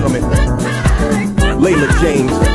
gentlemen, Layla James.